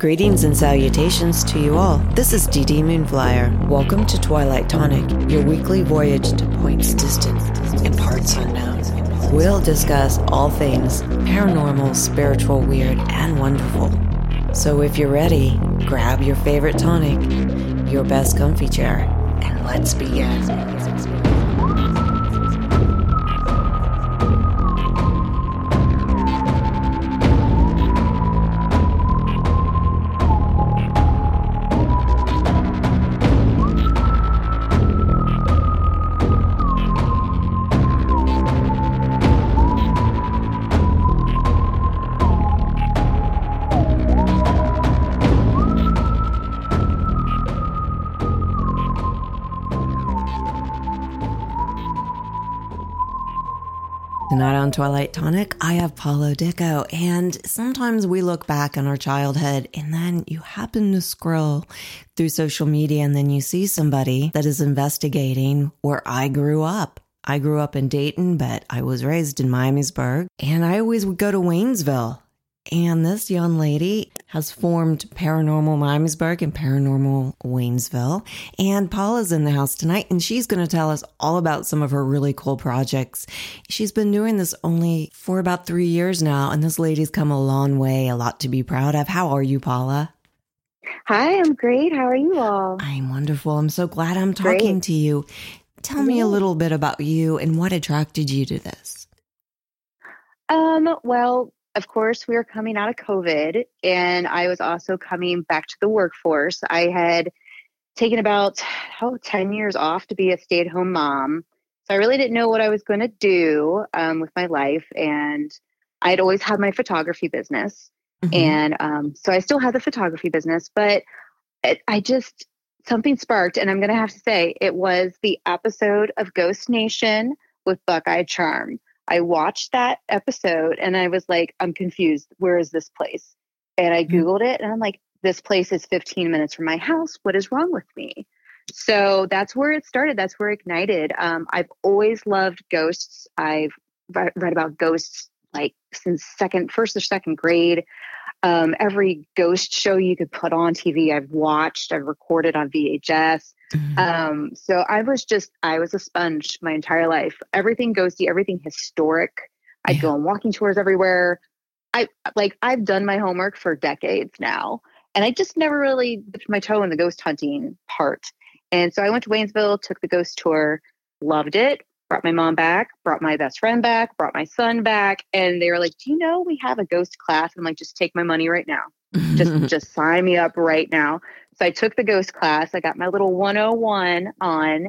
Greetings and salutations to you all. This is DeeDee Moonflyer. Welcome to Twilight Tonic, your weekly voyage to points distant and parts unknown. We'll discuss all things paranormal, spiritual, weird, and wonderful. So if you're ready, grab your favorite tonic, your best comfy chair, and let's begin. On Twilight Tonic, I have Paula Dytko, and sometimes we look back on our childhood and then you happen to scroll through social media and then you see somebody that is investigating where I grew up. I grew up in Dayton, but I was raised in Miamisburg, and I always would go to Waynesville and this young lady has formed Paranormal Miamisburg and Paranormal Waynesville. And Paula's in the house tonight, and she's going to tell us all about some of her really cool projects. She's been doing this only for about three years now, and this lady's come a long way, a lot to be proud of. How are you, Paula? Hi, I'm great. How are you all? I'm wonderful. I'm so glad I'm talking great. to you. Tell me a little bit about you and what attracted you to this. Um, well, of course, we were coming out of COVID, and I was also coming back to the workforce. I had taken about oh, 10 years off to be a stay at home mom. So I really didn't know what I was going to do um, with my life. And I'd always had my photography business. Mm-hmm. And um, so I still had the photography business, but it, I just, something sparked. And I'm going to have to say, it was the episode of Ghost Nation with Buckeye Charm. I watched that episode and I was like, I'm confused. Where is this place? And I mm-hmm. Googled it and I'm like, this place is 15 minutes from my house. What is wrong with me? So that's where it started. That's where it ignited. Um, I've always loved ghosts. I've read about ghosts like since second, first or second grade. Um, every ghost show you could put on TV, I've watched, I've recorded on VHS. Mm-hmm. Um, so I was just, I was a sponge my entire life. Everything ghosty, everything historic. I'd yeah. go on walking tours everywhere. I like, I've done my homework for decades now, and I just never really dipped my toe in the ghost hunting part. And so I went to Waynesville, took the ghost tour, loved it, brought my mom back, brought my best friend back, brought my son back, and they were like, "Do you know we have a ghost class?" I'm like, "Just take my money right now. just just sign me up right now." So I took the ghost class. I got my little 101 on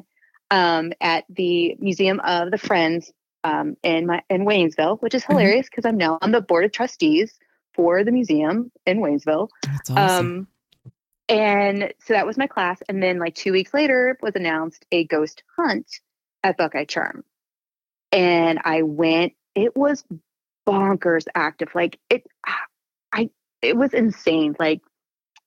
um, at the Museum of the Friends um, in my in Waynesville, which is mm-hmm. hilarious because. I'm now on the board of trustees for the museum in Waynesville. That's awesome. Um, and so that was my class. And then like two weeks later was announced a ghost hunt at Buckeye Charm. And I went, it was bonkers active. Like it I it was insane. Like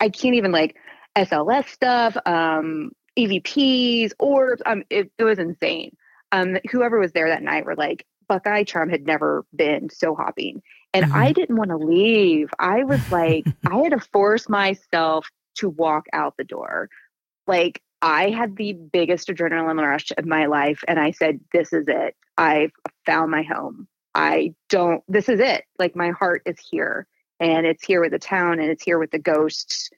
I can't even like SLS stuff, um, EVPs, orbs. Um, it, it was insane. Um, whoever was there that night were like, Buckeye Charm had never been so hopping. And mm-hmm. I didn't want to leave. I was like, I had to force myself to walk out the door. Like, I had the biggest adrenaline rush of my life. And I said, This is it. I've found my home. I don't, this is it. Like, my heart is here. And it's here with the town and it's here with the ghosts.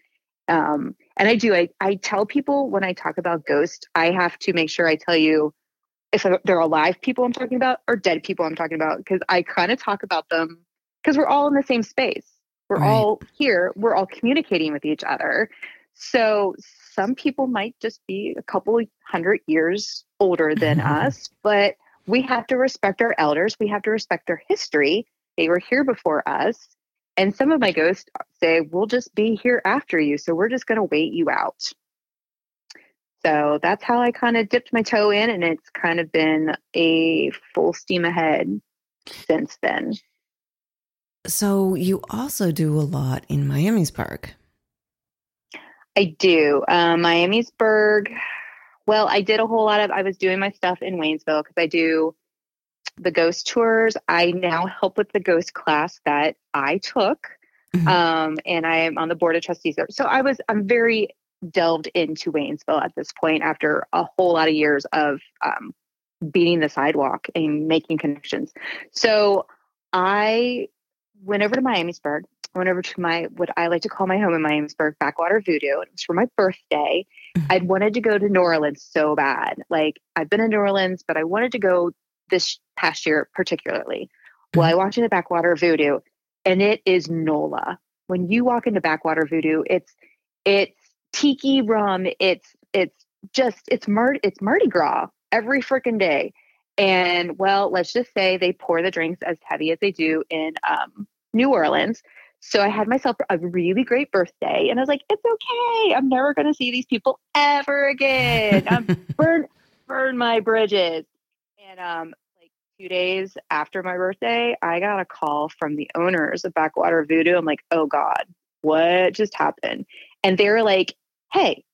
Um, and I do, I, I tell people when I talk about ghosts, I have to make sure I tell you if they're alive people I'm talking about or dead people I'm talking about, because I kind of talk about them because we're all in the same space. We're right. all here, we're all communicating with each other. So some people might just be a couple hundred years older than us, but we have to respect our elders. We have to respect their history. They were here before us. And some of my ghosts say, we'll just be here after you. So we're just going to wait you out. So that's how I kind of dipped my toe in, and it's kind of been a full steam ahead since then. So you also do a lot in Miamisburg. I do. Um, Miamisburg. Well, I did a whole lot of. I was doing my stuff in Waynesville because I do the ghost tours. I now help with the ghost class that I took. Mm-hmm. Um, and I am on the board of trustees there. So I was, I'm very delved into Waynesville at this point after a whole lot of years of um, beating the sidewalk and making connections. So I went over to Miamisburg, went over to my what I like to call my home in Miamisburg, Backwater Voodoo. It was for my birthday. Mm-hmm. I'd wanted to go to New Orleans so bad. Like I've been in New Orleans, but I wanted to go this past year particularly. Mm-hmm. Well, I walked into Backwater Voodoo and it is NOLA. When you walk into Backwater Voodoo, it's it's tiki rum, it's it's just it's Mar- it's Mardi Gras every freaking day. And well, let's just say they pour the drinks as heavy as they do in um, New Orleans. So I had myself a really great birthday, and I was like, "It's okay. I'm never going to see these people ever again. I'm burn burn my bridges." And um, like two days after my birthday, I got a call from the owners of Backwater Voodoo. I'm like, "Oh God, what just happened?" And they were like, "Hey,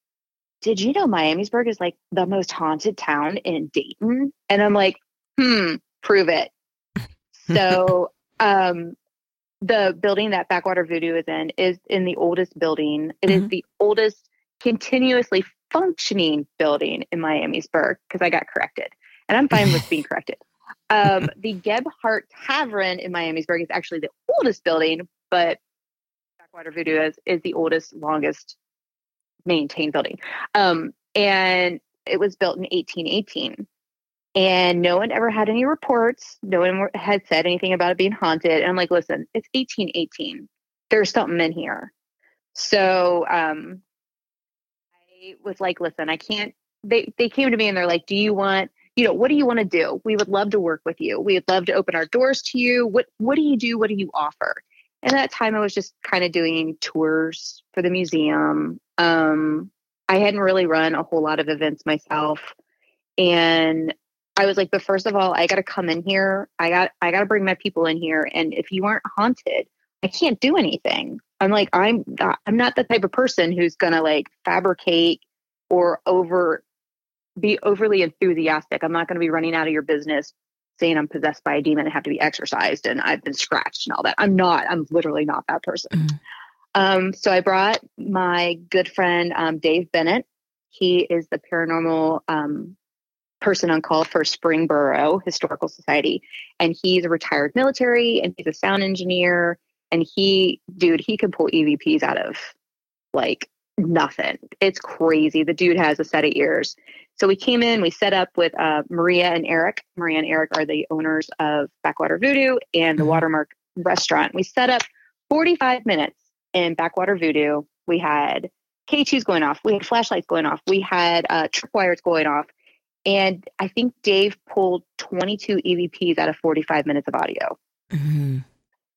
did you know Miamisburg is like the most haunted town in Dayton? And I'm like, hmm, prove it. so um, the building that Backwater Voodoo is in is in the oldest building. It mm-hmm. is the oldest continuously functioning building in Miamisburg because I got corrected. And I'm fine with being corrected. Um, the Gebhart Tavern in Miamisburg is actually the oldest building, but Backwater Voodoo is, is the oldest, longest maintained building. Um, and it was built in 1818. And no one ever had any reports. No one had said anything about it being haunted. And I'm like, listen, it's 1818. There's something in here. So um, I was like, listen, I can't. They they came to me and they're like, do you want, you know, what do you want to do? We would love to work with you. We would love to open our doors to you. What what do you do? What do you offer? And that time I was just kind of doing tours for the museum um, I hadn't really run a whole lot of events myself. And I was like, but first of all, I got to come in here. I got, I got to bring my people in here. And if you aren't haunted, I can't do anything. I'm like, I'm, not, I'm not the type of person who's going to like fabricate or over, be overly enthusiastic. I'm not going to be running out of your business saying I'm possessed by a demon and have to be exorcised and I've been scratched and all that. I'm not, I'm literally not that person. Mm-hmm. Um, so I brought my good friend um, Dave Bennett. He is the paranormal um, person on call for Springboro Historical Society, and he's a retired military and he's a sound engineer. And he, dude, he can pull EVPs out of like nothing. It's crazy. The dude has a set of ears. So we came in, we set up with uh, Maria and Eric. Maria and Eric are the owners of Backwater Voodoo and the mm-hmm. Watermark restaurant. We set up 45 minutes in Backwater Voodoo, we had K2s going off, we had flashlights going off, we had uh, tripwires going off. And I think Dave pulled 22 EVPs out of 45 minutes of audio. Mm-hmm.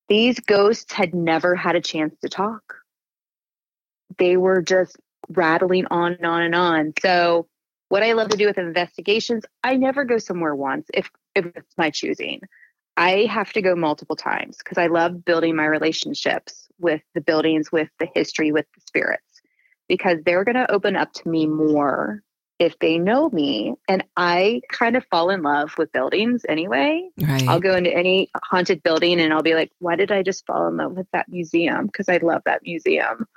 These ghosts had never had a chance to talk. They were just rattling on and on and on. So, what I love to do with investigations, I never go somewhere once if, if it's my choosing. I have to go multiple times because I love building my relationships with the buildings, with the history, with the spirits, because they're going to open up to me more if they know me. And I kind of fall in love with buildings anyway. Right. I'll go into any haunted building and I'll be like, why did I just fall in love with that museum? Because I love that museum.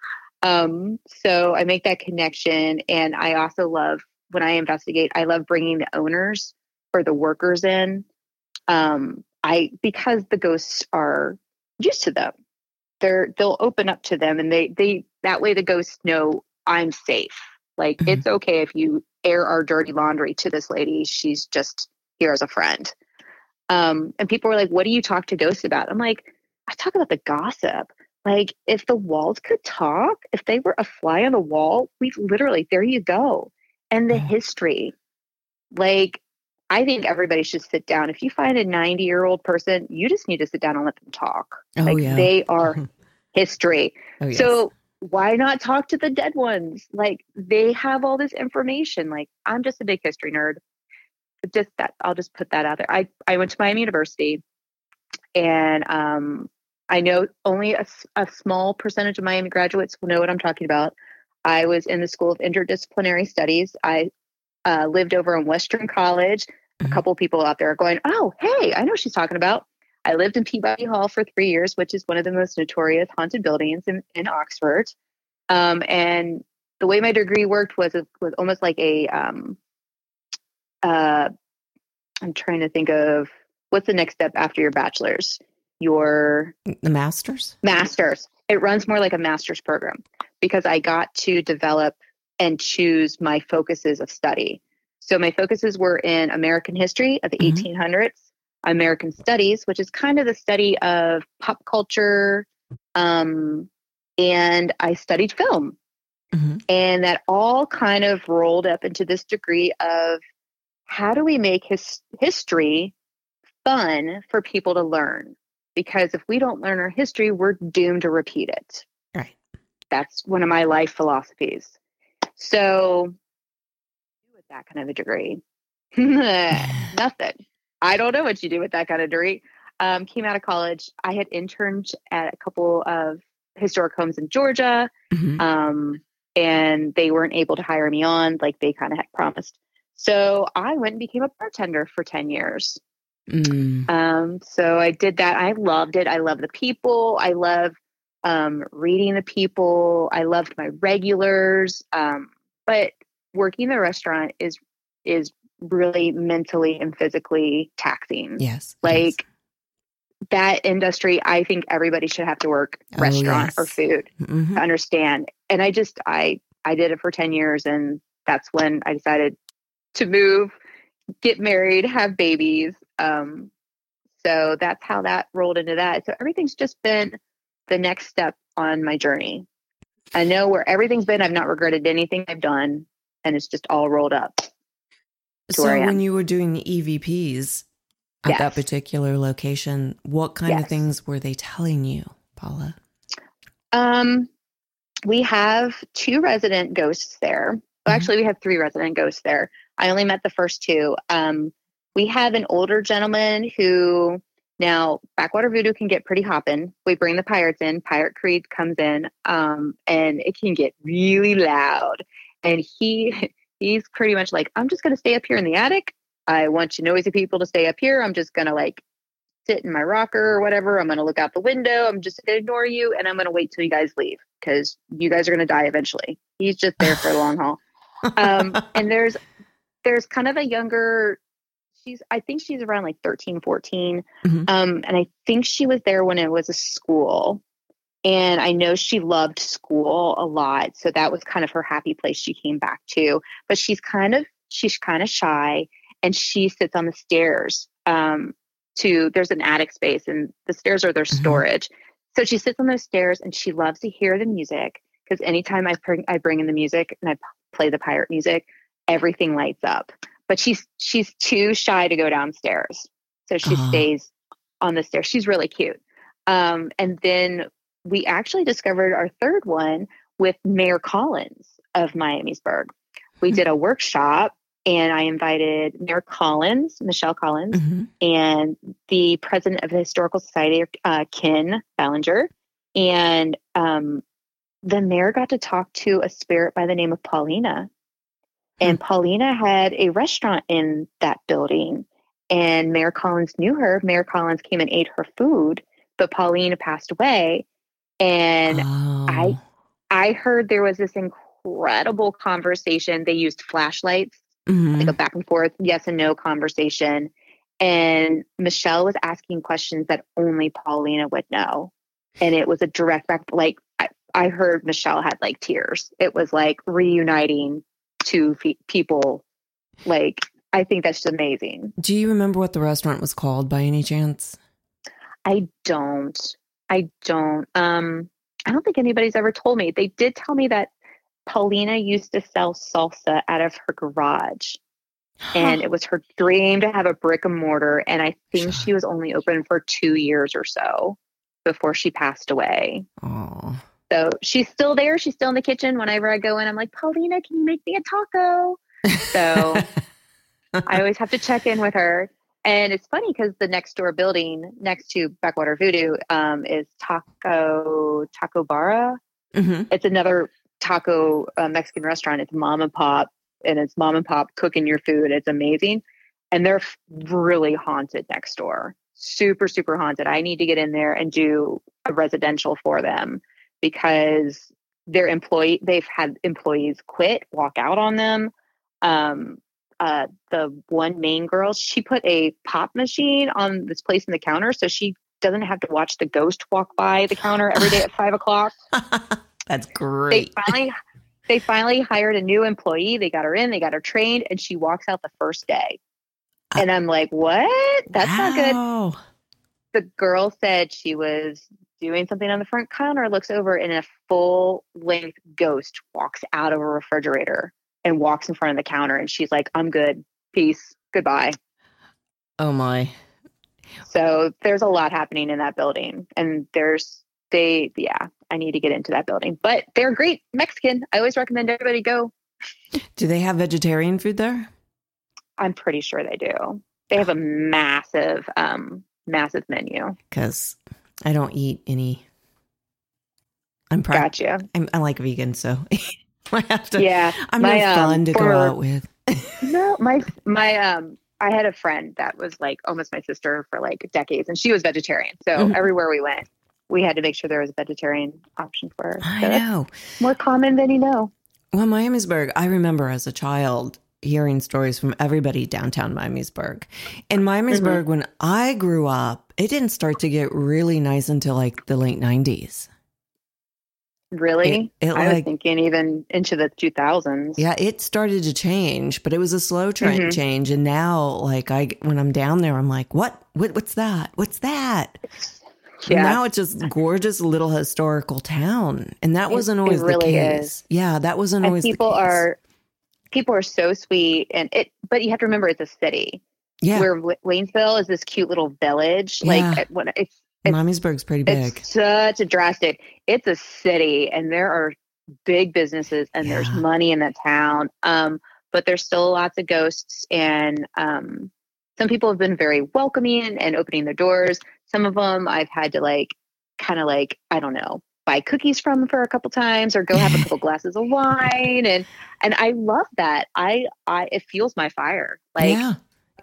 Um, so I make that connection. And I also love when I investigate, I love bringing the owners or the workers in. Um, I because the ghosts are used to them they're they'll open up to them and they they that way the ghosts know I'm safe. Like mm-hmm. it's okay if you air our dirty laundry to this lady. She's just here as a friend. Um, and people were like, "What do you talk to ghosts about?" I'm like, "I talk about the gossip. Like if the walls could talk, if they were a fly on the wall, we literally there you go. And the mm-hmm. history, like I think everybody should sit down. If you find a 90 year old person, you just need to sit down and let them talk. Oh, like yeah. they are history. Oh, yes. So why not talk to the dead ones? Like they have all this information. Like I'm just a big history nerd. Just that I'll just put that out there. I, I went to Miami University and um, I know only a, a small percentage of Miami graduates will know what I'm talking about. I was in the School of Interdisciplinary Studies. I uh, lived over in Western College. A mm-hmm. couple people out there are going, oh, hey, I know she's talking about. I lived in Peabody Hall for three years, which is one of the most notorious haunted buildings in, in Oxford. Um, and the way my degree worked was was almost like a um, uh, I'm trying to think of what's the next step after your bachelor's? Your the master's? Master's. It runs more like a master's program because I got to develop and choose my focuses of study. So my focuses were in American history of the mm-hmm. 1800s, American studies, which is kind of the study of pop culture, um, and I studied film. Mm-hmm. And that all kind of rolled up into this degree of how do we make his history fun for people to learn? Because if we don't learn our history, we're doomed to repeat it. Right. That's one of my life philosophies. So, with that kind of a degree, nothing. I don't know what you do with that kind of degree. Um, came out of college. I had interned at a couple of historic homes in Georgia, mm-hmm. um, and they weren't able to hire me on like they kind of had promised. So I went and became a bartender for 10 years. Mm. Um, so I did that. I loved it. I love the people. I love um, reading the people. I loved my regulars. Um, but working the restaurant is is really mentally and physically taxing. Yes. Like that industry, I think everybody should have to work oh, restaurant yes. or food mm-hmm. to understand. And I just I I did it for 10 years and that's when I decided to move, get married, have babies. Um, so that's how that rolled into that. So everything's just been the next step on my journey. I know where everything's been. I've not regretted anything I've done, and it's just all rolled up. So when you were doing the EVPs at yes. that particular location, what kind yes. of things were they telling you, Paula? Um, we have two resident ghosts there. Well, mm-hmm. actually, we have three resident ghosts there. I only met the first two. Um, we have an older gentleman who now backwater voodoo can get pretty hopping. We bring the pirates in. Pirate Creed comes in, um, and it can get really loud. And he he's pretty much like, I'm just going to stay up here in the attic. I want you noisy people to stay up here. I'm just going to like sit in my rocker or whatever. I'm going to look out the window. I'm just going to ignore you, and I'm going to wait till you guys leave because you guys are going to die eventually. He's just there for the long haul. Um, and there's there's kind of a younger she's i think she's around like 13 14 mm-hmm. um, and i think she was there when it was a school and i know she loved school a lot so that was kind of her happy place she came back to but she's kind of she's kind of shy and she sits on the stairs um, to there's an attic space and the stairs are their mm-hmm. storage so she sits on those stairs and she loves to hear the music because anytime I bring, I bring in the music and I play the pirate music everything lights up. But she's she's too shy to go downstairs, so she uh-huh. stays on the stairs. She's really cute. Um, and then we actually discovered our third one with Mayor Collins of Miamisburg. We mm-hmm. did a workshop and I invited Mayor Collins, Michelle Collins, mm-hmm. and the president of the Historical Society, uh, Ken Ballinger. And um, the mayor got to talk to a spirit by the name of Paulina. And Paulina had a restaurant in that building, and Mayor Collins knew her. Mayor Collins came and ate her food, but Paulina passed away. And oh. I I heard there was this incredible conversation. They used flashlights, mm-hmm. like a back and forth, yes and no conversation. And Michelle was asking questions that only Paulina would know. And it was a direct back, like I, I heard Michelle had like tears. It was like reuniting two people. Like, I think that's just amazing. Do you remember what the restaurant was called by any chance? I don't. I don't. Um, I don't think anybody's ever told me. They did tell me that Paulina used to sell salsa out of her garage. and it was her dream to have a brick and mortar. And I think she was only open for two years or so before she passed away. Oh. So she's still there. She's still in the kitchen. Whenever I go in, I'm like, Paulina, can you make me a taco? So I always have to check in with her. And it's funny because the next door building next to Backwater Voodoo um, is Taco Taco Barra. Mm-hmm. It's another taco uh, Mexican restaurant. It's mom and pop, and it's mom and pop cooking your food. It's amazing, and they're really haunted next door. super, super haunted. I need to get in there and do a residential for them because their employee, they've had employees quit, walk out on them. Um, uh, the one main girl, she put a pop machine on this place in the counter so she doesn't have to watch the ghost walk by the counter every day at five o'clock. That's great. They finally they finally hired a new employee. They got her in, they got her trained, and she walks out the first day. Uh, and I'm like, what? That's wow. not good. The girl said she was doing something on the front counter, looks over, and a full length ghost walks out of a refrigerator and walks in front of the counter. And she's like, I'm good. Peace. Goodbye. Oh my. So there's a lot happening in that building. And there's, they, yeah, I need to get into that building. But they're great Mexican. I always recommend everybody go. Do they have vegetarian food there? I'm pretty sure they do. They have a massive, um, massive menu. Because I don't eat any. I'm proud. Gotcha. I'm, I like vegan, so I have to. Yeah, I'm my, no fun um, to go out with. no, my my um, I had a friend that was like almost my sister for like decades, and she was vegetarian. So mm-hmm. everywhere we went, we had to make sure there was a vegetarian option for her. I know. More common than you know. Well, Miamisburg, I remember as a child hearing stories from everybody downtown Miamisburg. In Miamisburg, mm-hmm. when I grew up, it didn't start to get really nice until like the late 90s. Really? It, it I like, was thinking even into the 2000s. Yeah, it started to change, but it was a slow trend mm-hmm. change. And now, like, I when I'm down there, I'm like, what? what what's that? What's that? Yeah. Now it's just gorgeous little historical town, and that wasn't always really the case. Is. Yeah, that wasn't and always. People are people are so sweet, and it. But you have to remember, it's a city. Yeah, where Waynesville is this cute little village. Yeah. Like when it's it's, Miamisburg's pretty big. It's such a drastic. It's a city, and there are big businesses, and yeah. there's money in that town. Um, but there's still lots of ghosts, and um, some people have been very welcoming and opening their doors. Some of them I've had to like, kind of like, I don't know, buy cookies from for a couple times, or go have a couple glasses of wine, and and I love that. I I it fuels my fire. Like, yeah.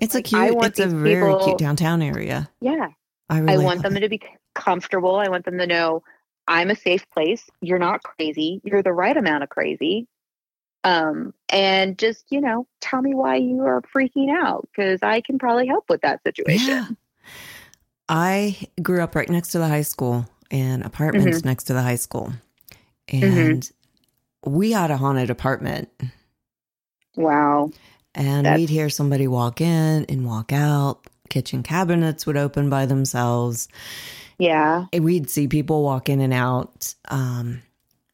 It's like, a cute. It's a very people, cute downtown area. Yeah, I, really I want them to be comfortable. I want them to know I'm a safe place. You're not crazy. You're the right amount of crazy. Um, and just, you know, tell me why you are freaking out because I can probably help with that situation. Yeah. I grew up right next to the high school and apartments mm-hmm. next to the high school. Mm-hmm. And mm-hmm. we had a haunted apartment. Wow. And That's... we'd hear somebody walk in and walk out kitchen cabinets would open by themselves. Yeah. We'd see people walk in and out. Um,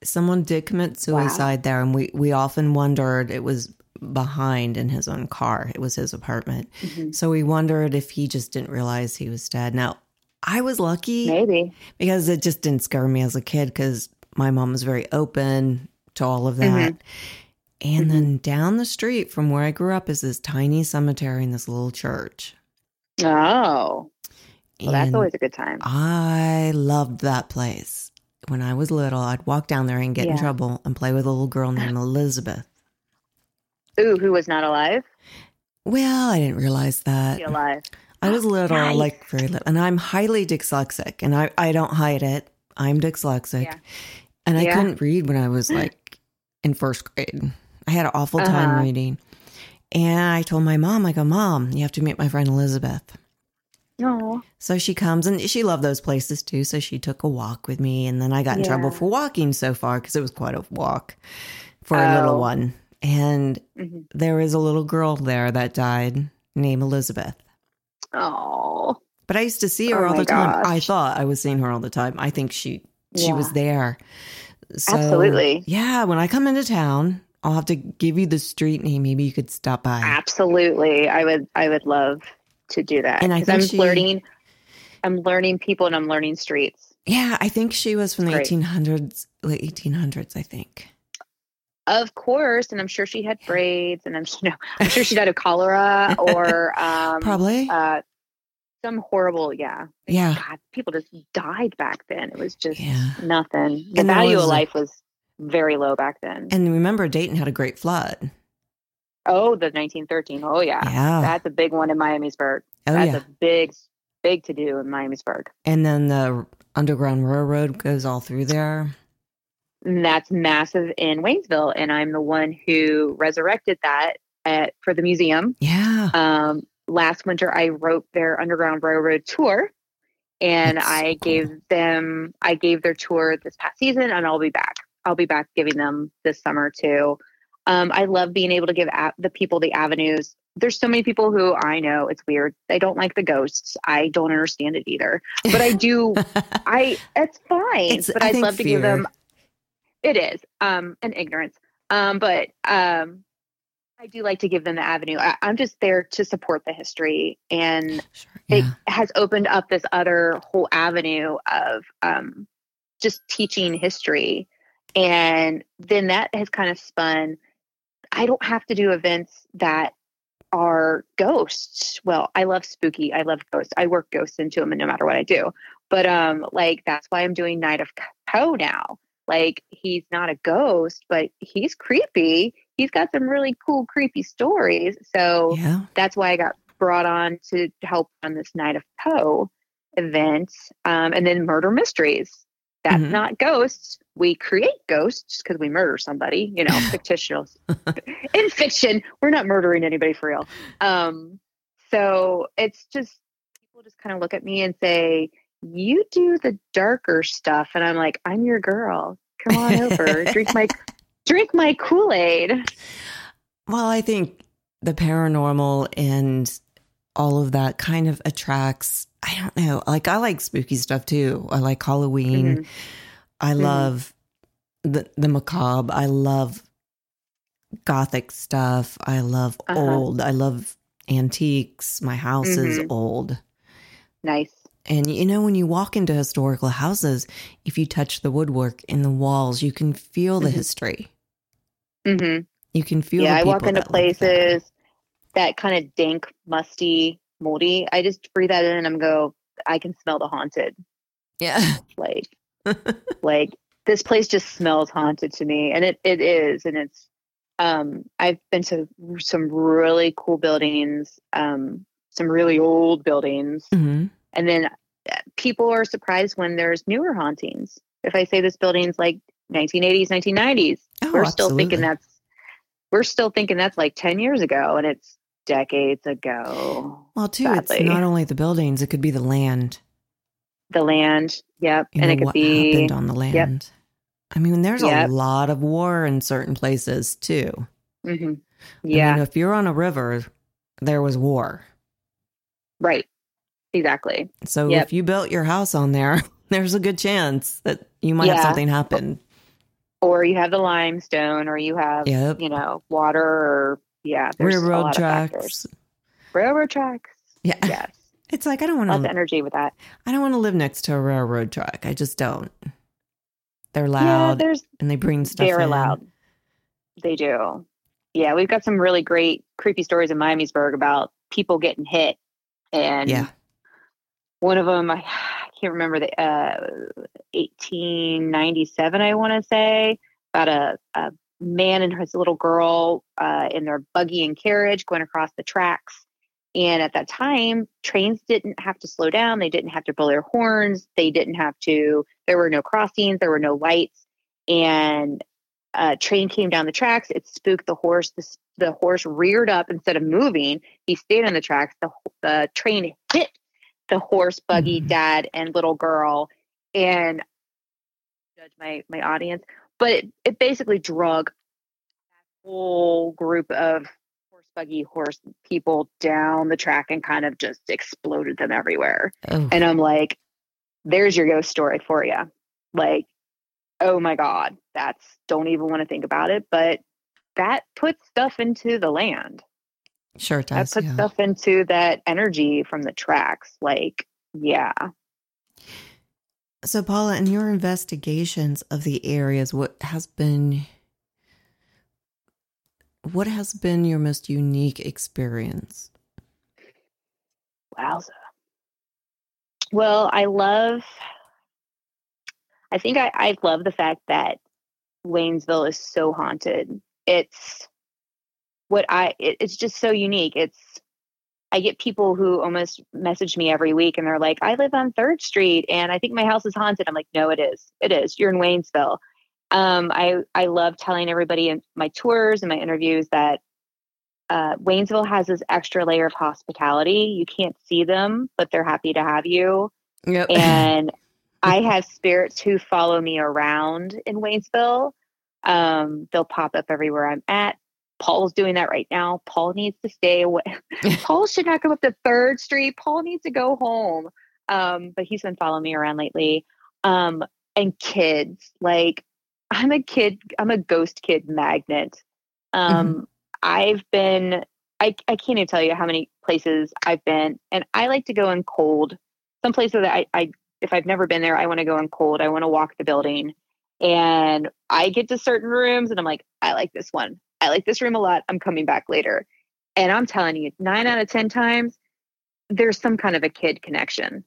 someone did commit suicide wow. there, and we, we often wondered it was behind in his own car. It was his apartment. Mm-hmm. So we wondered if he just didn't realize he was dead. Now, I was lucky. Maybe. Because it just didn't scare me as a kid because my mom was very open to all of that. Mm-hmm. And mm-hmm. then down the street from where I grew up is this tiny cemetery and this little church. Oh. Well, that's always a good time. I loved that place. When I was little, I'd walk down there and get yeah. in trouble and play with a little girl named Elizabeth. Ooh, who was not alive? Well, I didn't realize that. She alive. I was little, nice. like very little, and I'm highly dyslexic, and I, I don't hide it. I'm dyslexic, yeah. and I yeah. couldn't read when I was like in first grade. I had an awful time uh-huh. reading. And I told my mom, I go, Mom, you have to meet my friend Elizabeth. Oh. So she comes and she loved those places too. So she took a walk with me. And then I got in yeah. trouble for walking so far because it was quite a walk for oh. a little oh. one. And mm-hmm. there was a little girl there that died named Elizabeth. Oh. But I used to see her oh all the time. I thought I was seeing her all the time. I think she she yeah. was there. So, Absolutely. Yeah, when I come into town, I'll have to give you the street name. Maybe you could stop by. Absolutely. I would I would love to do that. And I think I'm she, learning I'm learning people and I'm learning streets. Yeah, I think she was from the eighteen hundreds late eighteen hundreds, I think. Of course, and I'm sure she had braids, and I'm no, I'm sure she died of cholera or um, probably uh, some horrible, yeah, yeah. God, people just died back then. It was just yeah. nothing. The and value of life was very low back then. And remember, Dayton had a great flood. Oh, the 1913. Oh, yeah. Yeah. That's a big one in Miamisburg. Oh, That's yeah. a big, big to do in Miamisburg. And then the Underground Railroad goes all through there. And that's massive in Waynesville, and I'm the one who resurrected that at, for the museum. Yeah. Um, last winter, I wrote their Underground Railroad tour, and That's I cool. gave them I gave their tour this past season, and I'll be back. I'll be back giving them this summer too. Um, I love being able to give a- the people the avenues. There's so many people who I know it's weird. They don't like the ghosts. I don't understand it either. But I do. I it's fine. It's- but I I'd think love to give them. It is um and ignorance. Um, but um, I do like to give them the avenue. I, I'm just there to support the history, and Sure, it has opened up this other whole avenue of um, just teaching history. And then that has kind of spun. I don't have to do events that are ghosts. Well, I love spooky. I love ghosts. I work ghosts into them and no matter what I do. But um, like that's why I'm doing Night of Poe now. Like he's not a ghost, but he's creepy. He's got some really cool, creepy stories. So yeah. that's why I got brought on to help on this Night of Poe event. Um, and then Murder Mysteries. That's Mhm. not ghosts. We create ghosts because we murder somebody, you know, fictitious. In fiction, we're not murdering anybody for real. Um, so it's just people just kind of look at me and say, You do the darker stuff. And I'm like, I'm your girl. Come on over. drink my drink my Kool-Aid. Well, I think the paranormal and all of that kind of attracts. I don't know. Like I like spooky stuff too. I like Halloween. Mhm. I Mhm. love the the macabre. I love gothic stuff. I love Uh-huh. old. I love antiques. My house is Mhm. old. Nice. And you know, when you walk into historical houses, if you touch the woodwork in the walls, you can feel the Mhm. history. hmm You can feel. yeah i walk into that live there. places that kind of dank musty moldy i just breathe that in and i'm go i can smell the haunted Yeah. like like this place just smells haunted to me and it, it is and it's um i've been to some really cool buildings um some really old buildings Mm-hmm. and then uh, people are surprised when there's newer hauntings if i say this building's like 1980s 1990s Oh, we're still thinking that's we're still thinking that's like 10 years ago and it's decades ago Well, too, sadly. it's not only the buildings; it could be the land. the land yep You and it could be happened on the land. I mean, there's Yep. a lot of war in certain places too. mhm. I yeah mean, if you're on a river, there was war. right exactly So Yep. if you built your house on there, there's a good chance that you might have something happen. or you have the limestone or you have Yep. you know water or yeah there's a Railroad lot tracks. railroad tracks Yeah. yes It's like I don't want to. energy with that I don't want to live next to a railroad track. I just don't. They're yeah loud there's and they bring stuff They're in. loud. They do. Yeah, we've got some really great creepy stories in Miamisburg about people getting hit, and Yeah. one of them I can't remember the uh, 1897. I want to say about a, a man and his little girl uh, in their buggy and carriage going across the tracks. And at that time, trains didn't have to slow down. They didn't have to blow their horns. They didn't have to. There were no crossings. There were no lights. And a train came down the tracks. It spooked the horse. The, the horse reared up instead of moving. He stayed on the tracks. The, the train hit the horse, buggy, Mhm. dad, and little girl. And judge my my audience, but it, it basically drug that whole group of horse buggy horse people down the track and kind of just exploded them everywhere. Oh, And I'm like, there's your ghost story for you. Like, oh my God, that's don't even want to think about it. But that puts stuff into the land. sure it That does. puts yeah. stuff into that energy from the tracks. Like, yeah. So, Paula, in your investigations of the areas, what has been what has been your most unique experience? Wowza. Well, I love, I think I, I love the fact that Waynesville is so haunted. It's what I, it, it's just so unique. It's, I get people who almost message me every week and they're like, I live on Third Street and I think my house is haunted. I'm like, no, it is. It is. You're in Waynesville. Um, I, I love telling everybody in my tours and my interviews that uh, Waynesville has this extra layer of hospitality. You can't see them, but they're happy to have you. Yep. And I have spirits who follow me around in Waynesville. Um, they'll pop up everywhere I'm at. Paul's doing that right now. Paul needs to stay away. Paul should not come up to Third Street. Paul needs to go home. Um, but he's been following me around lately. Um, and kids, like I'm a kid, I'm a ghost kid magnet. Um, mm-hmm. I've been, I, I can't even tell you how many places I've been, and I like to go in cold. Some places that I, I if I've never been there, I want to go in cold. I want to walk the building. And I get to certain rooms and I'm like, I like this one. I like this room a lot. I'm coming back later. And I'm telling you, nine out of 10 times, there's some kind of a kid connection.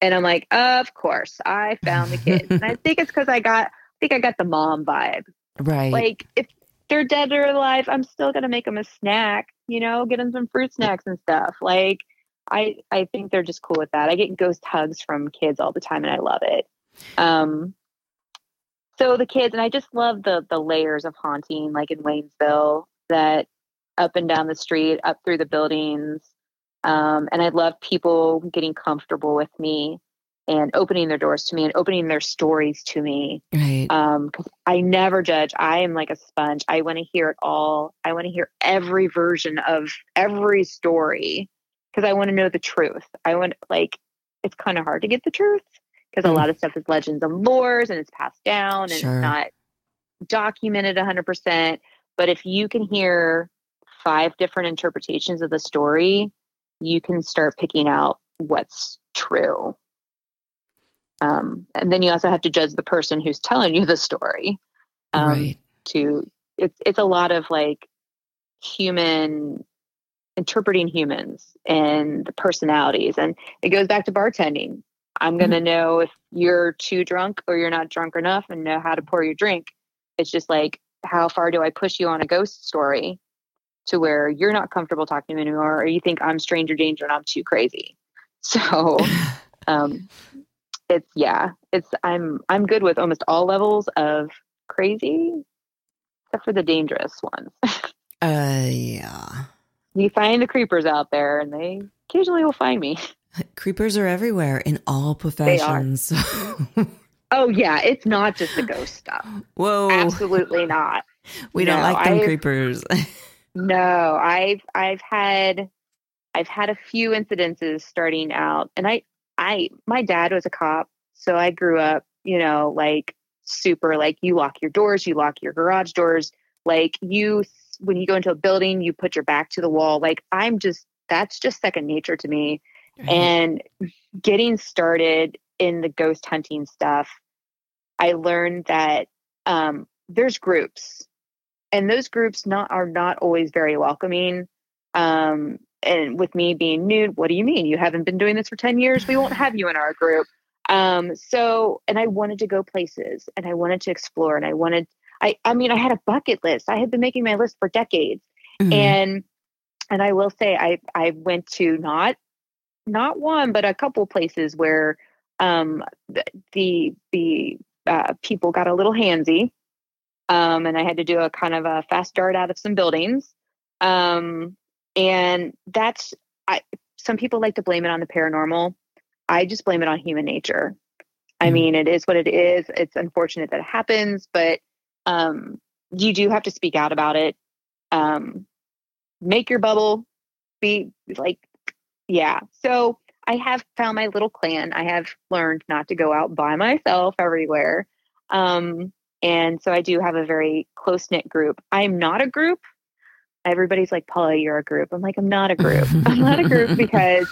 And I'm like, of course, I found the kid. and I think it's because I got, I think I got the mom vibe. Right. Like if they're dead or alive, I'm still going to make them a snack, you know, get them some fruit snacks and stuff. Like, I I think they're just cool with that. I get ghost hugs from kids all the time, and I love it. Um, so the kids and I just love the the layers of haunting, like in Waynesville, that up and down the street, up through the buildings, um, and I love people getting comfortable with me and opening their doors to me and opening their stories to me. Right. Um, cause I never judge. I am like a sponge. I want to hear it all. I want to hear every version of every story because I want to know the truth. I want like it's kind of hard to get the truth because mm. a lot of stuff is legends and lores and it's passed down and sure. it's not documented 100%. But if you can hear five different interpretations of the story, you can start picking out what's true. Um, and then you also have to judge the person who's telling you the story. Um, right. To it's it's a lot of like human interpreting humans and the personalities. And it goes back to bartending. I'm going to mm-hmm. know if you're too drunk or you're not drunk enough and know how to pour your drink. It's just like, how far do I push you on a ghost story to where you're not comfortable talking to me anymore or you think I'm stranger danger and I'm too crazy? So, um, it's, yeah, it's, I'm, I'm good with almost all levels of crazy except for the dangerous ones. uh, yeah you find the creepers out there and they occasionally will find me. Creepers are everywhere in all professions. oh yeah, it's not just the ghost stuff. Whoa. Absolutely not. We no, don't like them I've, creepers. no, I've I've had I've had a few incidences starting out and I I my dad was a cop, so I grew up, you know, like super like you lock your doors, you lock your garage doors, like you when you go into a building, you put your back to the wall. Like I'm just that's just second nature to me. And getting started in the ghost hunting stuff, I learned that um, there's groups, and those groups not are not always very welcoming. Um, and with me being new, what do you mean? You haven't been doing this for 10 years? We won't have you in our group. Um, so, and I wanted to go places and I wanted to explore and I wanted I I mean I had a bucket list. I had been making my list for decades. Mm-hmm. And and I will say I I went to not not one but a couple places where um the the, uh, people got a little handsy um and I had to do a kind of a fast dart out of some buildings um and that's I some people like to blame it on the paranormal I just blame it on human nature I mm-hmm. mean, it is what it is. It's unfortunate that it happens, but um, you do have to speak out about it. Um, make your bubble. Be like, yeah. So I have found my little clan. I have learned not to go out by myself everywhere. Um, and so I do have a very close knit group. I'm not a group. Everybody's like, Paula, you're a group. I'm like, I'm not a group. I'm not a group because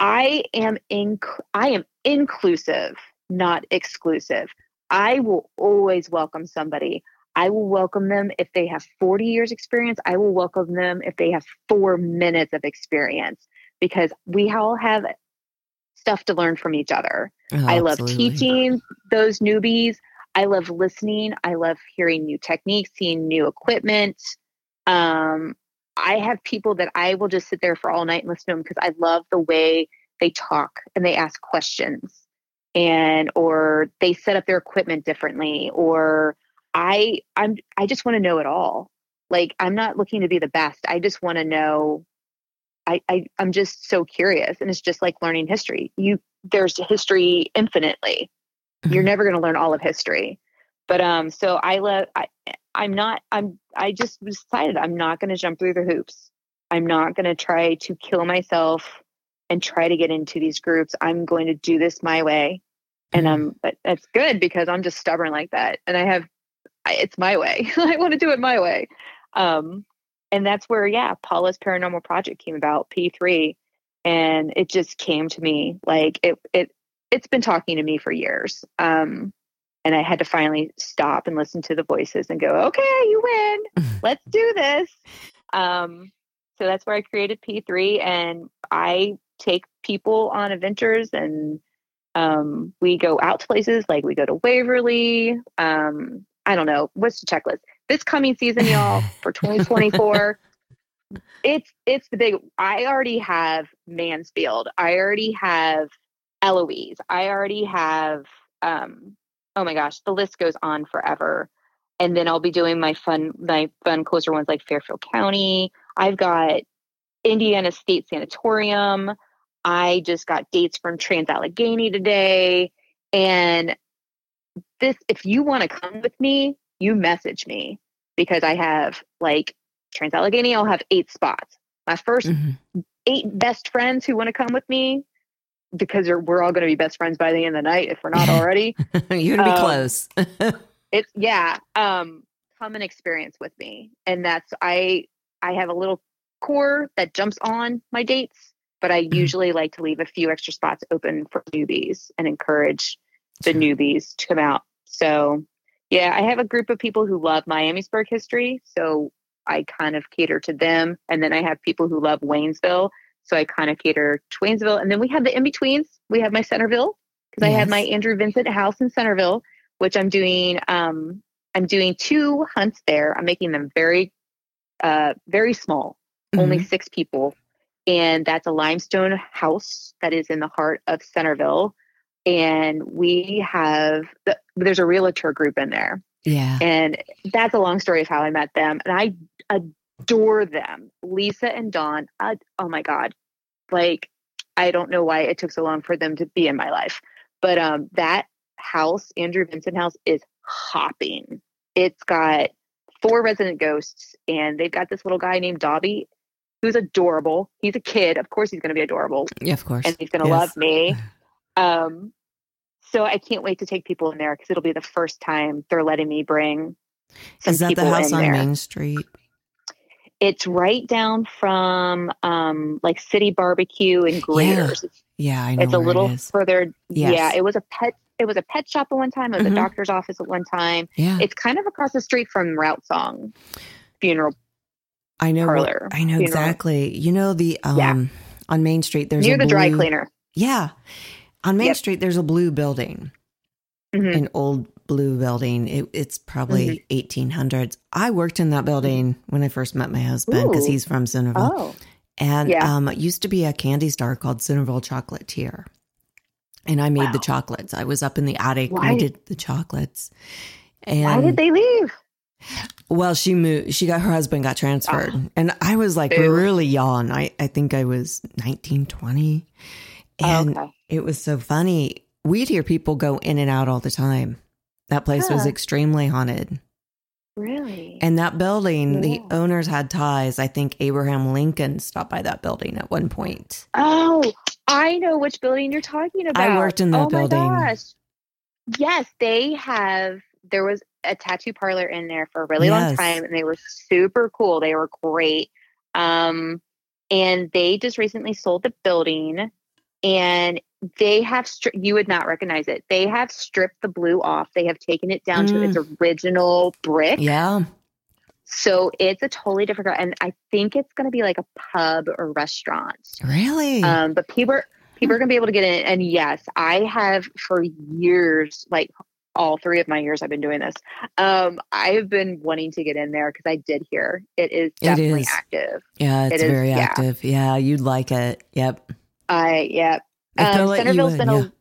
I am in, I am inclusive, not exclusive. I will always welcome somebody. I will welcome them if they have 40 years experience. I will welcome them if they have 4 minutes of experience because we all have stuff to learn from each other. Oh, I love teaching those newbies. I love listening. I love hearing new techniques, seeing new equipment. Um, I have people that I will just sit there for all night and listen to them because I love the way they talk and they ask questions and or they set up their equipment differently or I I'm I just want to know it all. Like I'm not looking to be the best. I just want to know I, I I'm just so curious and it's just like learning history. You there's history infinitely. Mm-hmm. You're never going to learn all of history. But um so I love I I'm not I'm I just decided I'm not going to jump through the hoops. I'm not going to try to kill myself and try to get into these groups. I'm going to do this my way. And um but that's good because I'm just stubborn like that and I have it's my way. I want to do it my way. Um and that's where yeah, Paula's paranormal project came about, P3, and it just came to me like it it it's been talking to me for years. Um and I had to finally stop and listen to the voices and go, okay, you win. Let's do this. Um, so that's where I created P3, and I take people on adventures, and um, we go out to places like we go to Waverly. Um, I don't know what's the checklist. This coming season, y'all, for 2024. it's it's the big i already have mansfield i already have eloise i already have um oh my gosh, the list goes on forever. And then I'll be doing my fun, my fun closer ones like Fairfield County. I've got Indiana State Sanatorium. I just got dates from Trans Allegheny today. And this, if you want to come with me, you message me because I have like Trans Allegheny, I'll have eight spots. My 1st mm-hmm. eight best friends who want to come with me, because we're all going to be best friends by the end of the night if we're not already. You're going to be um, close. it's yeah. Um, come and experience with me, and that's I. I have a little core that jumps on my dates, but I mm-hmm. usually like to leave a few extra spots open for newbies and encourage the newbies to come out. So, yeah, I have a group of people who love Miamisburg history, so I kind of cater to them, and then I have people who love Waynesville so I kind of cater to Waynesville. And then we have the in betweens. We have my Centerville because yes. I have my Andrew Vincent house in Centerville, which I'm doing. Um, I'm doing two hunts there. I'm making them very, uh, very small, mm-hmm. only six people. And that's a limestone house that is in the heart of Centerville. And we have, the, there's a realtor group in there. Yeah. And that's a long story of how I met them. And I adore them. Lisa and Dawn, uh, oh my God. Like, I don't know why it took so long for them to be in my life. But um, that house, Andrew Vincent House, is hopping. It's got four resident ghosts, and they've got this little guy named Dobby who's adorable. He's a kid. Of course, he's going to be adorable. Yeah, of course. And he's going to yes. love me. Um, so I can't wait to take people in there because it'll be the first time they're letting me bring. Some Is that the house on there. Main Street? It's right down from um, like City Barbecue and Graeter's. Yeah, yeah I know. It's a little it further. Yes. Yeah, it was a pet. It was a pet shop at one time. It was mm-hmm. a doctor's office at one time. Yeah, it's kind of across the street from Routsong Funeral. I know. Parlor, I know funeral. exactly. You know the um yeah. on Main Street. There's near the blue, dry cleaner. Yeah, on Main yep. Street. There's a blue building, mm-hmm. an old blue building. It, it's probably mm-hmm. 1800s. I worked in that building when I first met my husband because he's from Centerville. Oh. And yeah. um, it used to be a candy store called Centerville Chocolatier. And I made wow. the chocolates. I was up in the attic. Why? I did the chocolates. And why did they leave? Well, she moved. She got her husband got transferred, oh. and I was like Ew. really young. I I think I was nineteen, twenty, and okay. It was so funny. We'd hear people go in and out all the time. That place huh. was extremely haunted. Really? And that building, yeah. the owners had ties. I think Abraham Lincoln stopped by that building at one point. Oh, I know which building you're talking about. I worked in that oh building. My gosh. Yes, they have. There was a tattoo parlor in there for a really yes. long time, and they were super cool. They were great. Um, and they just recently sold the building, and they have stri- you would not recognize it. They have stripped the blue off. They have taken it down mm. to its mm. original brick. Yeah. So it's a totally different and I think it's going to be like a pub or restaurant. Really? Um but people are, people are going to be able to get in and yes, I have for years like all three of my years I've been doing this. Um, I've been wanting to get in there because I did hear it is definitely it is. active. Yeah, it's It is- very active. Yeah, you'd like it. Yep. I yeah. Um, Centerville's in, been yeah. a.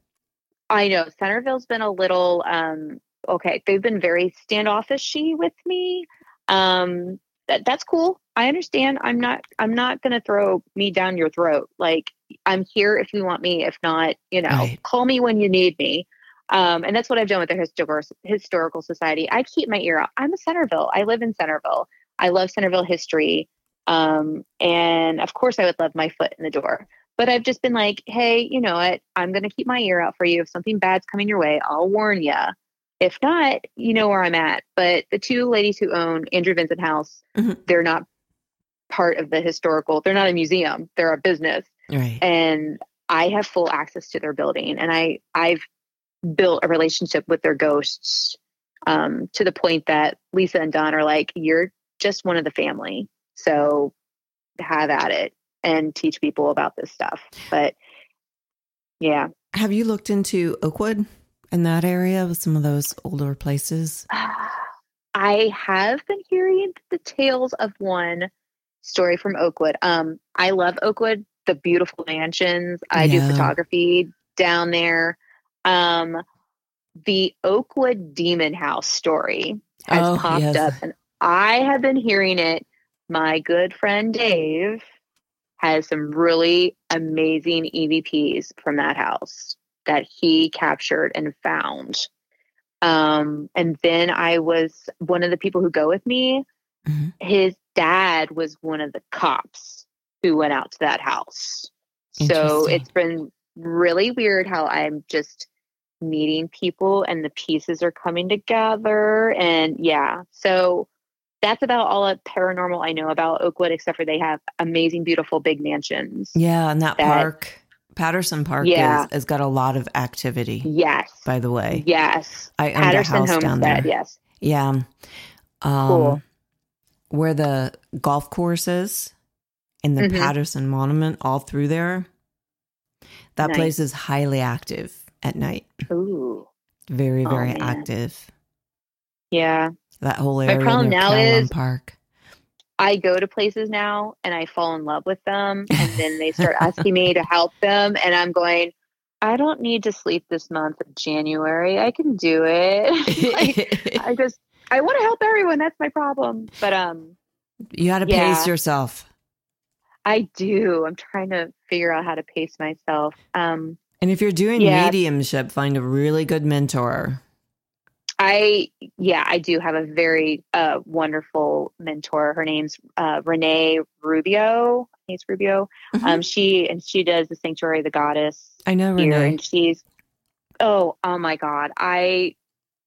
I know Centerville's been a little um okay. They've been very standoffishy with me. Um, that that's cool. I understand. I'm not. I'm not going to throw me down your throat. Like I'm here if you want me. If not, you know, Right. call me when you need me. Um, and that's what I've done with the historical historical society. I keep my ear out. I'm a Centerville. I live in Centerville. I love Centerville history. Um, and of course, I would love my foot in the door. But I've just been like, hey, you know what? I'm going to keep my ear out for you. If something bad's coming your way, I'll warn you. If not, you know where I'm at. But the two ladies who own Andrew Vincent House, Mhm. they're not part of the historical. They're not a museum. They're a business Right. and I have full access to their building, and I I've built a relationship with their ghosts um, to the point that Lisa and Dawn are like, "You're just one of the family, so have at it and teach people about this stuff." But yeah, Have you looked into Oakwood in that area with some of those older places? I have been hearing the tales of one story from Oakwood. Um, I love Oakwood, the beautiful mansions. I Yeah. do photography down there. Um, the Oakwood Demon House story has Oh, popped yes. up, and I have been hearing it. My good friend Dave has some really amazing EVPs from that house that he captured and found. Um, and then I was one of the people who go with me. Mhm. His dad was one of the cops who went out to that house. So it's been really weird how I'm just meeting people and the pieces are coming together. And yeah, so that's about all of paranormal I know about Oakwood, except for they have amazing, beautiful big mansions. Yeah, and that, That- park, Patterson Park, Yeah. is, has got a lot of activity. Yes. By the way, Yes. I owned Patterson a house down there. Homestead. Yes. Yeah, um, Cool. where the golf course is, and the Mhm. Patterson Monument, all through there. That Nice. place is highly active at night. Ooh. Very, Oh, very man. active. Yeah. That whole area My problem now Carillon is- Park. I go to places now and I fall in love with them and then they start asking me to help them and I'm going I don't need to sleep this month of January. I can do it. like, I just I want to help everyone. That's my problem. But um you got to yeah. pace yourself. I do. I'm trying to figure out how to pace myself. Um And if you're doing Yeah. mediumship, find a really good mentor. I yeah, I do have a very uh wonderful mentor. Her name's uh Renee Rubio. It's Rubio. Mhm. Um she and she does the Sanctuary of the Goddess I know here Renee. and she's oh oh my god i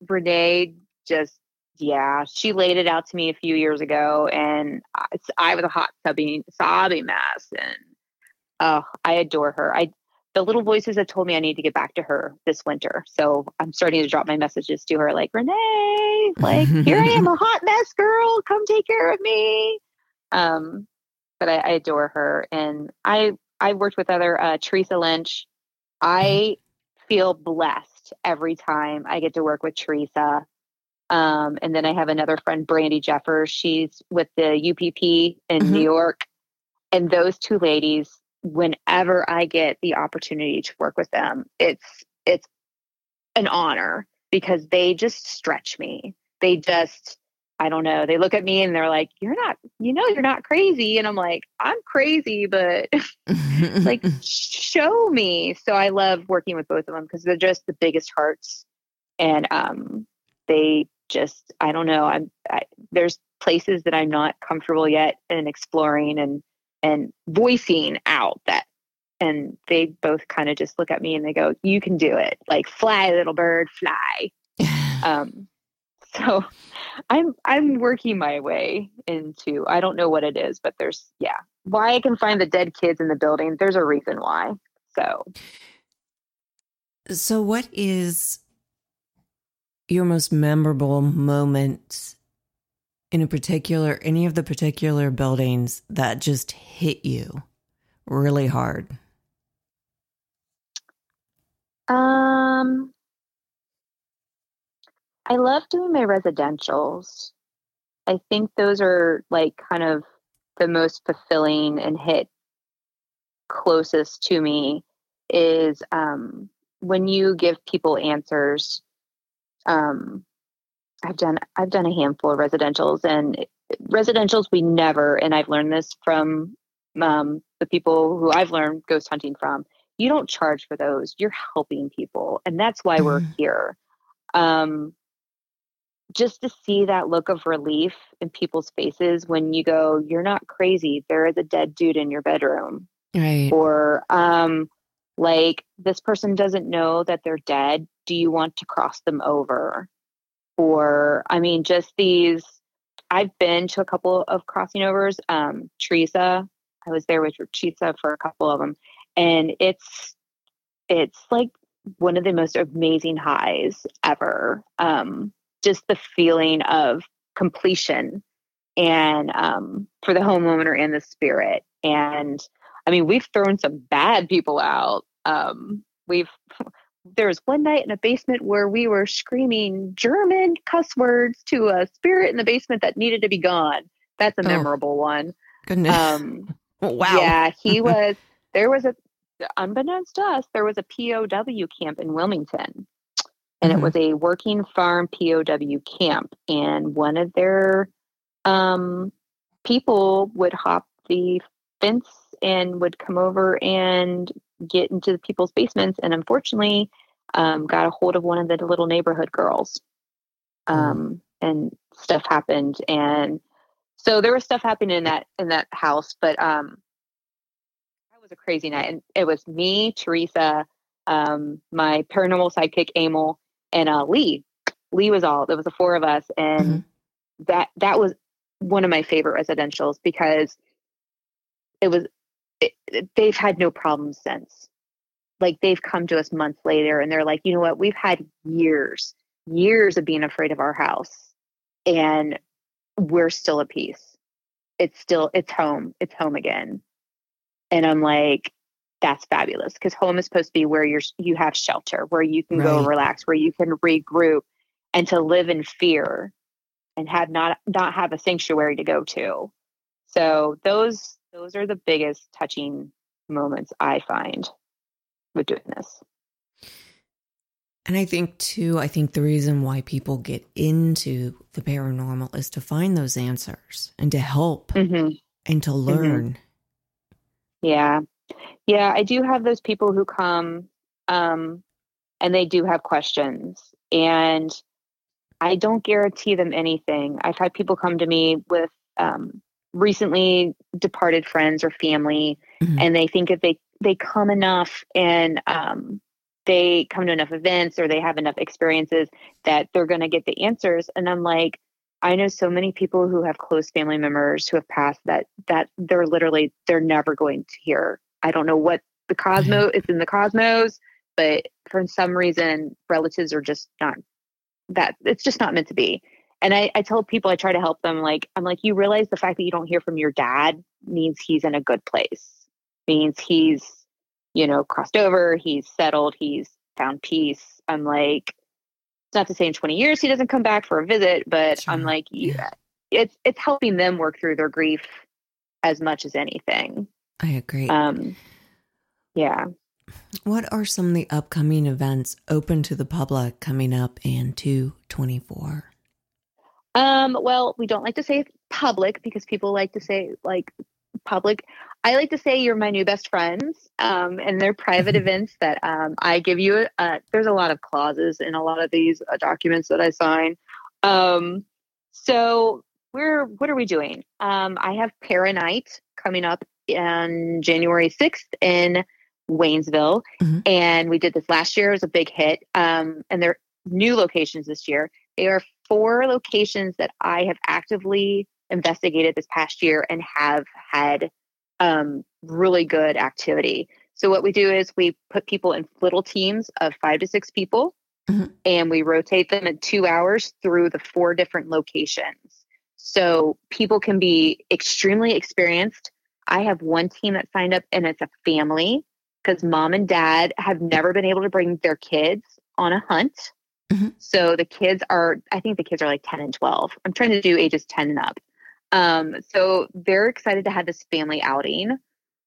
renee just yeah she laid it out to me a few years ago and i, I was a hot sobbing sobbing mess and oh i adore her i the little voices have told me i need to get back to her this winter so i'm starting to drop my messages to her like renee like here i am a hot mess girl come take care of me um but i, I adore her and i i worked with other uh teresa lynch I feel blessed every time I get to work with Teresa. Um, and then I have another friend, Brandy Jeffers. She's with the UPP in Mhm. New York. And those two ladies, whenever I get the opportunity to work with them, it's it's an honor because they just stretch me. They just I don't know. They look at me and they're like, "You're not, you know, you're not crazy." And I'm like, "I'm crazy, but like show me so i love working with both of them because they're just the biggest hearts and um they just i don't know i'm I, there's places that i'm not comfortable yet in exploring and and voicing out that and they both kind of just look at me and they go you can do it. Like fly little bird fly. Um so i'm i'm working my way into i don't know what it is but there's yeah. Why i can find the dead kids in the building there's a reason why so. So, what is your most memorable moment in a particular, any of the particular buildings that just hit you really hard? um I love doing my residentials. I think those are like kind of the most fulfilling and hit closest to me is um, when you give people answers. Um, I've done I've done a handful of residentials and residentials we never and I've learned this from um, the people who I've learned ghost hunting from. You don't charge for those. You're helping people, and that's why mm-hmm. we're here. Um, just to see that look of relief in people's faces when you go, "You're not crazy. There is a dead dude in your bedroom," right? Or um, like this person doesn't know that they're dead. Do you want to cross them over? Or I mean, just these. I've been to a couple of crossing overs. Um, Teresa, I was there with Teresa for a couple of them, and it's it's like one of the most amazing highs ever. Um, just the feeling of completion and um, for the homeowner and the spirit. And I mean, we've thrown some bad people out. Um, we've there was one night in a basement where we were screaming German cuss words to a spirit in the basement that needed to be gone. That's a oh, memorable one. Goodness. Um, wow. Yeah, he was. There was a, unbeknownst to us, there was a POW camp in Wilmington, and mm-hmm. it was a working farm POW camp. And one of their um, people would hop the fence and would come over and get into the people's basements. And unfortunately, um, got a hold of one of the little neighborhood girls. Mm. Um, and stuff happened. And so there was stuff happening in that in that house. But um, that was a crazy night. And it was me, Teresa, um, my paranormal sidekick, Emil, and uh, Lee. Lee was all. There was the four of us, and mm-hmm. that that was one of my favorite residentials because it was. It, they've had no problems since. Like they've come to us months later, and they're like, you know what? We've had years, years of being afraid of our house, and we're still at peace. It's still it's home. It's home again. And I'm like, that's fabulous because home is supposed to be where you're you have shelter where you can right. go relax where you can regroup and to live in fear and have not not have a sanctuary to go to so those those are the biggest touching moments i find with doing this and i think too i think the reason why people get into the paranormal is to find those answers and to help mm-hmm. and to mm-hmm. learn mm-hmm. yeah yeah, I do have those people who come um, and they do have questions. And I don't guarantee them anything. I've had people come to me with um, recently departed friends or family, mm-hmm. and they think if they they come enough and um, they come to enough events or they have enough experiences that they're going to get the answers. And I'm like, I know so many people who have close family members who have passed that that they're literally they're never going to hear I don't know what the cosmos it's in the cosmos, but for some reason relatives are just not that it's just not meant to be. And I, I tell people I try to help them like I'm like, you realize the fact that you don't hear from your dad means he's in a good place. Means he's, you know, crossed over, he's settled, he's found peace. I'm like, it's not to say in 20 years he doesn't come back for a visit, but sure. I'm like, yeah, it's it's helping them work through their grief as much as anything. I agree. Um, yeah. What are some of the upcoming events open to the public coming up in 224? Um, well, we don't like to say public because people like to say like public. I like to say you're my new best friends. Um, and they're private events that um, I give you. Uh, there's a lot of clauses in a lot of these uh, documents that I sign. Um, so we're what are we doing? Um, I have Para Night coming up on January 6th in Waynesville. Mm-hmm. And we did this last year. It was a big hit. Um, and there are new locations this year. They are four locations that I have actively investigated this past year and have had um, really good activity. So what we do is we put people in little teams of five to six people, mm-hmm. and we rotate them in two hours through the four different locations. So people can be extremely experienced I have one team that signed up and it's a family because mom and dad have never been able to bring their kids on a hunt. Mm-hmm. So the kids are, I think the kids are like 10 and 12. I'm trying to do ages 10 and up. Um, so they're excited to have this family outing.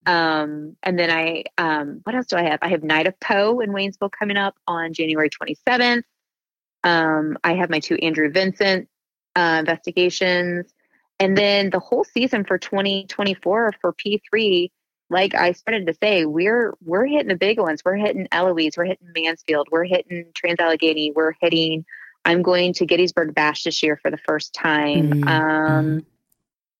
Um, and then I, um, what else do I have? I have Night of Poe in Waynesville coming up on January 27th. Um, I have my two Andrew Vincent uh, investigations. And then the whole season for 2024 for P3, like I started to say, we're we're hitting the big ones. We're hitting Eloise, we're hitting Mansfield, we're hitting Trans Allegheny, we're hitting. I'm going to Gettysburg Bash this year for the first time. Mm-hmm. Um,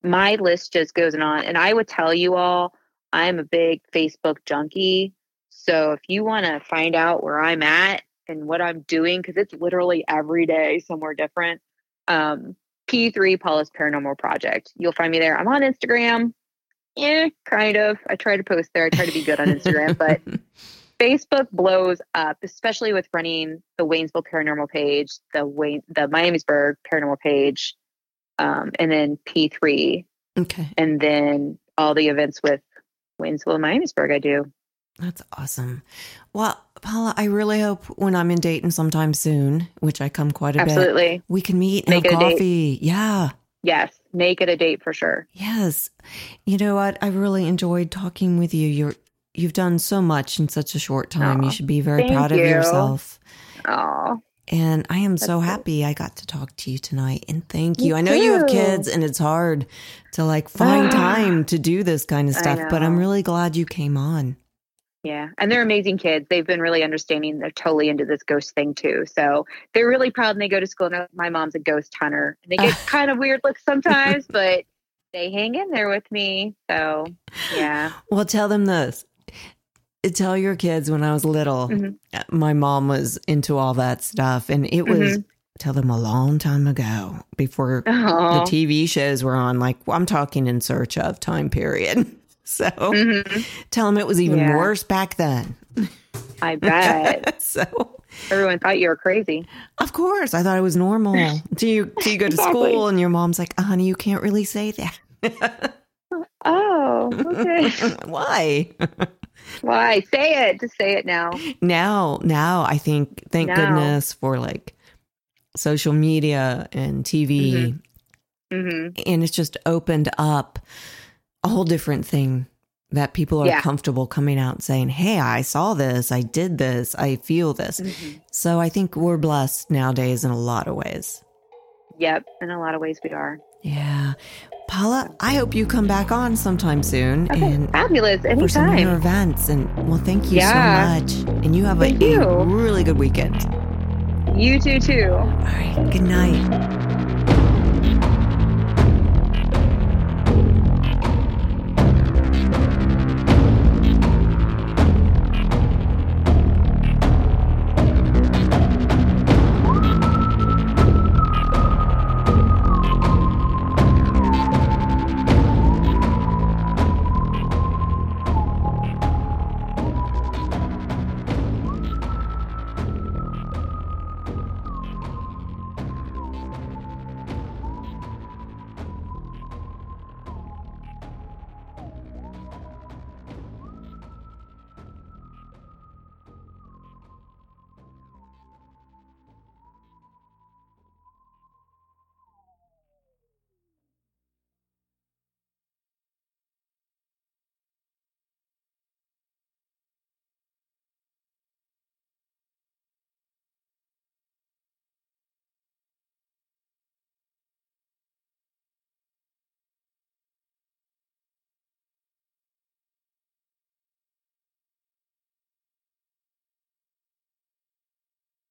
my list just goes on, and I would tell you all, I'm a big Facebook junkie. So if you want to find out where I'm at and what I'm doing, because it's literally every day somewhere different. Um, P3 Paula's Paranormal Project. You'll find me there. I'm on Instagram. Yeah, kind of. I try to post there. I try to be good on Instagram, but Facebook blows up, especially with running the Waynesville Paranormal page, the Wayne, the Miamisburg Paranormal page, um, and then P3. Okay. And then all the events with Waynesville and Miamisburg I do. That's awesome. Well, Paula, I really hope when I'm in Dayton sometime soon, which I come quite a Absolutely. bit, Absolutely. we can meet and Make have coffee. Yeah. Yes, make it a date for sure. Yes. You know what? I really enjoyed talking with you. You're you've done so much in such a short time. Aww, you should be very proud you. of yourself. Oh. And I am so happy I got to talk to you tonight. And thank you. Me I know too. you have kids and it's hard to like find time to do this kind of stuff, but I'm really glad you came on. Yeah. And they're amazing kids. They've been really understanding. They're totally into this ghost thing too. So they're really proud and they go to school. And my mom's a ghost hunter. And they get kind of weird looks sometimes, but they hang in there with me. So yeah. Well, tell them this. Tell your kids when I was little, mm-hmm. my mom was into all that stuff. And it was, mm-hmm. tell them a long time ago before the TV shows were on. Like, I'm talking in search of time period. So mm-hmm. tell them it was even yeah. worse back then. I bet. so everyone thought you were crazy. Of course, I thought it was normal. do you do you go to exactly. school and your mom's like, "Honey, you can't really say that." oh, okay. Why? Why? Say it. Just say it now. Now, now I think thank now. goodness for like social media and TV. Mm-hmm. Mm-hmm. And it's just opened up a whole different thing that people are yeah. comfortable coming out and saying, Hey, I saw this, I did this, I feel this. Mm-hmm. So I think we're blessed nowadays in a lot of ways. Yep, in a lot of ways we are. Yeah. Paula, I hope you come back on sometime soon. Okay, and fabulous. Anytime. For some of your events. And well, thank you yeah. so much. And you have a, a really good weekend. You too, too. All right. Good night.